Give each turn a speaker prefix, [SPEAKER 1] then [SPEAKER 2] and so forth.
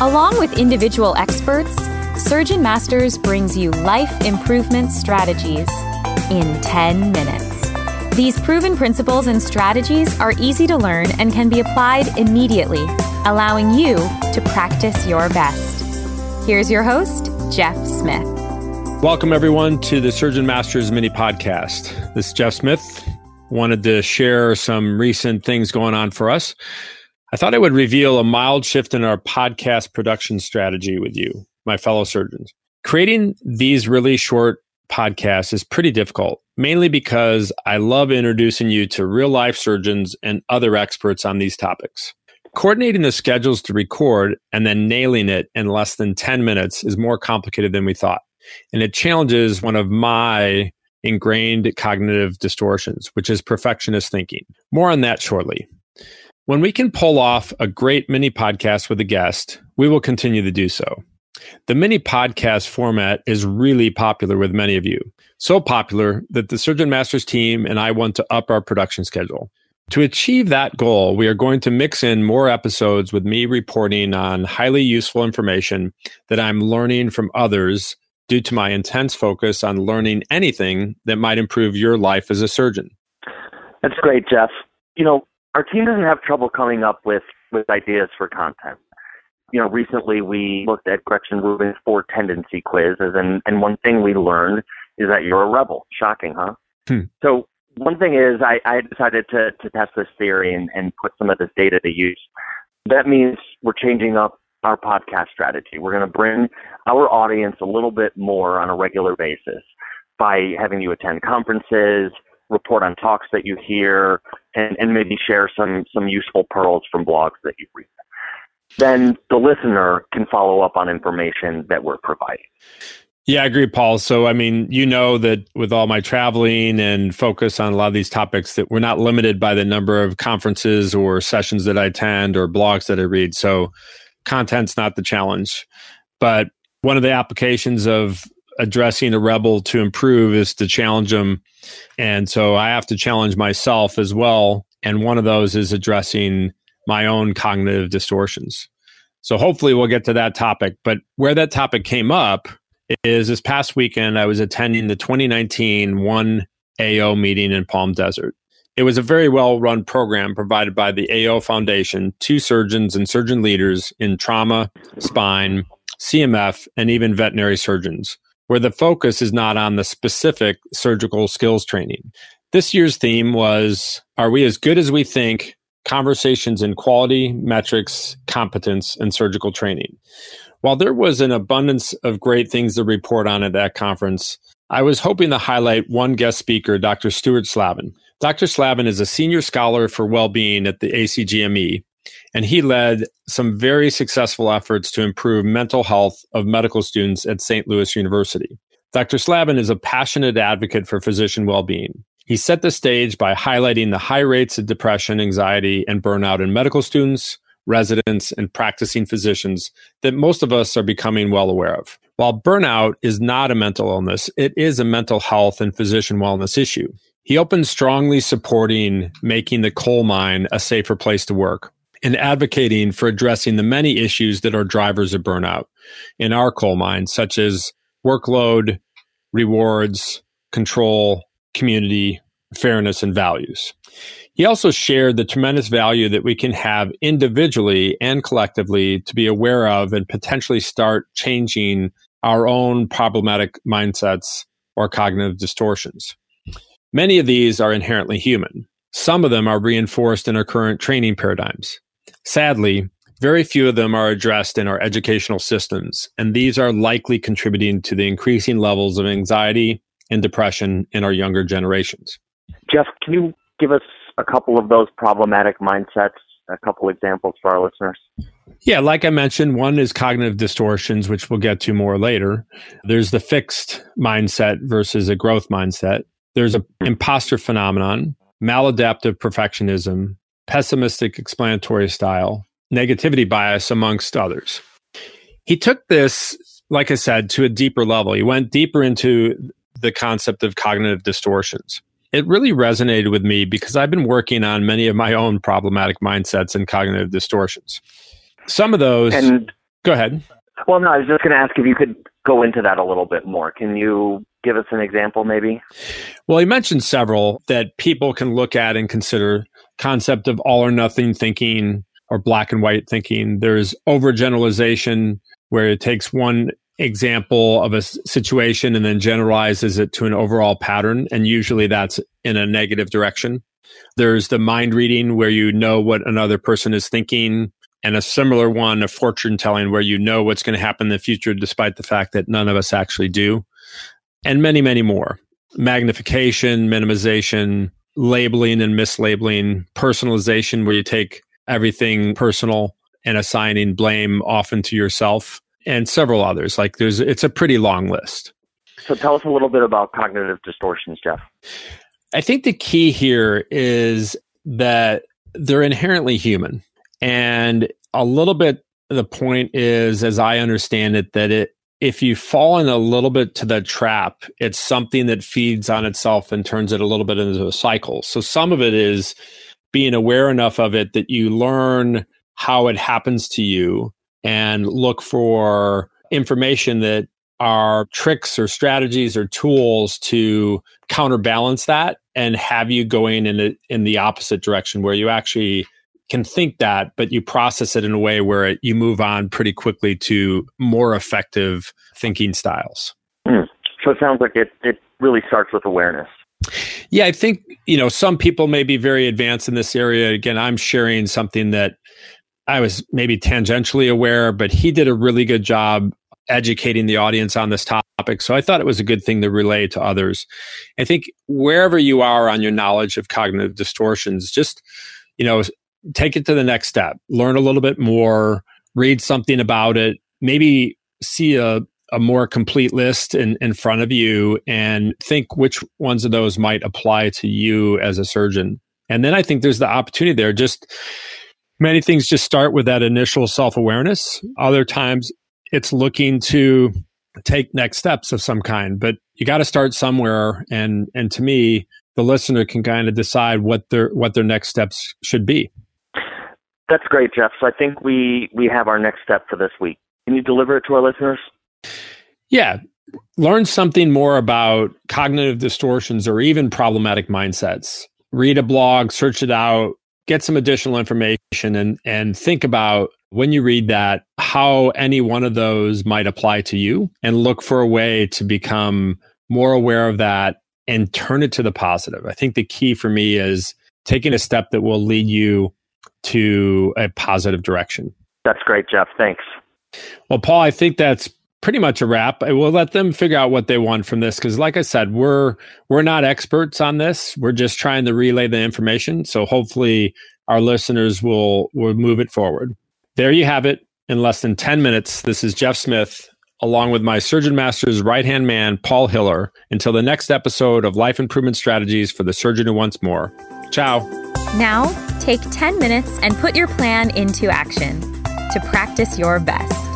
[SPEAKER 1] Along with individual experts, Surgeon Masters brings you life improvement strategies in 10 minutes. These proven principles and strategies are easy to learn and can be applied immediately, allowing you to practice your best. Here's your host, Jeff Smith.
[SPEAKER 2] Welcome, everyone, to the Surgeon Masters mini podcast. This is Jeff Smith. Wanted to share some recent things going on for us. I thought I would reveal a mild shift in our podcast production strategy with you, my fellow surgeons. Creating these really short podcasts is pretty difficult, mainly because I love introducing you to real life surgeons and other experts on these topics. Coordinating the schedules to record and then nailing it in less than 10 minutes is more complicated than we thought. And it challenges one of my ingrained cognitive distortions, which is perfectionist thinking. More on that shortly. When we can pull off a great mini podcast with a guest, we will continue to do so. The mini podcast format is really popular with many of you. So popular that the Surgeon Masters team and I want to up our production schedule. To achieve that goal, we are going to mix in more episodes with me reporting on highly useful information that I'm learning from others due to my intense focus on learning anything that might improve your life as a surgeon.
[SPEAKER 3] That's great, Jeff. You know, our team doesn't have trouble coming up with, with ideas for content. You know, recently we looked at Gretchen Rubin's four tendency quizzes, and, and one thing we learned is that you're a rebel. Shocking, huh? Hmm. So one thing is I, I decided to, to test this theory and, and put some of this data to use. That means we're changing up our podcast strategy. We're going to bring our audience a little bit more on a regular basis by having you attend conferences, report on talks that you hear, and, and maybe share some, some useful pearls from blogs that you read. Then the listener can follow up on information that we're providing.
[SPEAKER 2] Yeah, I agree, Paul. So, I mean, you know that with all my traveling and focus on a lot of these topics, that we're not limited by the number of conferences or sessions that I attend or blogs that I read. So, content's not the challenge. But one of the applications of addressing a rebel to improve is to challenge them. And so I have to challenge myself as well. And one of those is addressing my own cognitive distortions. So hopefully we'll get to that topic. But where that topic came up is this past weekend, I was attending the 2019 One AO meeting in Palm Desert. It was a very well run program provided by the AO Foundation to surgeons and surgeon leaders in trauma, spine, CMF, and even veterinary surgeons where the focus is not on the specific surgical skills training. This year's theme was Are we as good as we think? Conversations in quality, metrics, competence, and surgical training. While there was an abundance of great things to report on at that conference, I was hoping to highlight one guest speaker, Dr. Stuart Slavin. Dr. Slavin is a senior scholar for well-being at the ACGME and he led some very successful efforts to improve mental health of medical students at St. Louis University. Dr. Slavin is a passionate advocate for physician well being. He set the stage by highlighting the high rates of depression, anxiety, and burnout in medical students, residents, and practicing physicians that most of us are becoming well aware of. While burnout is not a mental illness, it is a mental health and physician wellness issue. He opened strongly supporting making the coal mine a safer place to work and advocating for addressing the many issues that are drivers of burnout in our coal mines, such as workload, rewards, control, community, fairness, and values. He also shared the tremendous value that we can have individually and collectively to be aware of and potentially start changing our own problematic mindsets or cognitive distortions. Many of these are inherently human. Some of them are reinforced in our current training paradigms. Sadly, very few of them are addressed in our educational systems, and these are likely contributing to the increasing levels of anxiety and depression in our younger generations.
[SPEAKER 3] Jeff, can you give us a couple of those problematic mindsets, a couple examples for our listeners?
[SPEAKER 2] Yeah, like I mentioned, one is cognitive distortions, which we'll get to more later. There's the fixed mindset versus a growth mindset. There's an hmm. imposter phenomenon, maladaptive perfectionism, pessimistic explanatory style, negativity bias, amongst others. He took this, like I said, to a deeper level. He went deeper into the concept of cognitive distortions. It really resonated with me because I've been working on many of my own problematic mindsets and cognitive distortions. Some of those.
[SPEAKER 3] And
[SPEAKER 2] Go ahead.
[SPEAKER 3] Well, no, I was just going to ask if you could go into that a little bit more. Can you give us an example, maybe?
[SPEAKER 2] Well, he mentioned several that people can look at and consider concept of all or nothing thinking or black and white thinking. There's overgeneralization where it takes one example of a situation and then generalizes it to an overall pattern. And usually that's in a negative direction. There's the mind reading where you know what another person is thinking. And a similar one of fortune telling where you know what's going to happen in the future, despite the fact that none of us actually do. And many, many more. Magnification, minimization, labeling and mislabeling, personalization, where you take everything personal and assigning blame often to yourself and several others. Like there's, it's a pretty long list.
[SPEAKER 3] So tell us a little bit about cognitive distortions, Jeff.
[SPEAKER 2] I think the key here is that they're inherently human. And a little bit the point is, as I understand it, that it, if you fall in a little bit to the trap, it's something that feeds on itself and turns it a little bit into a cycle. So some of it is being aware enough of it that you learn how it happens to you and look for information that are tricks or strategies or tools to counterbalance that and have you going in the, in the opposite direction where you actually can think that but you process it in a way where you move on pretty quickly to more effective thinking styles
[SPEAKER 3] mm. so it sounds like it, it really starts with awareness
[SPEAKER 2] yeah i think you know some people may be very advanced in this area again i'm sharing something that I was maybe tangentially aware, but he did a really good job educating the audience on this topic. So I thought it was a good thing to relay to others. I think wherever you are on your knowledge of cognitive distortions, just, you know, take it to the next step, learn a little bit more, read something about it, maybe see a, a more complete list in, in front of you and think which ones of those might apply to you as a surgeon. And then I think there's the opportunity there. Just, Many things just start with that initial self awareness. Other times it's looking to take next steps of some kind, but you got to start somewhere. And, and to me, the listener can kind of decide what their, what their next steps should be.
[SPEAKER 3] That's great, Jeff. So I think we, we have our next step for this week. Can you deliver it to our listeners?
[SPEAKER 2] Yeah. Learn something more about cognitive distortions or even problematic mindsets. Read a blog, search it out, get some additional information and and think about when you read that how any one of those might apply to you and look for a way to become more aware of that and turn it to the positive. I think the key for me is taking a step that will lead you to a positive direction.
[SPEAKER 3] That's great, Jeff. Thanks.
[SPEAKER 2] Well, Paul, I think that's pretty much a wrap. We'll let them figure out what they want from this because, like I said, we're we're not experts on this. We're just trying to relay the information. So hopefully, our listeners will will move it forward. There you have it. In less than ten minutes, this is Jeff Smith, along with my Surgeon Master's right hand man, Paul Hiller. Until the next episode of Life Improvement Strategies for the Surgeon Who Wants More. Ciao.
[SPEAKER 1] Now, take 10 minutes and put your plan into action to practice your best.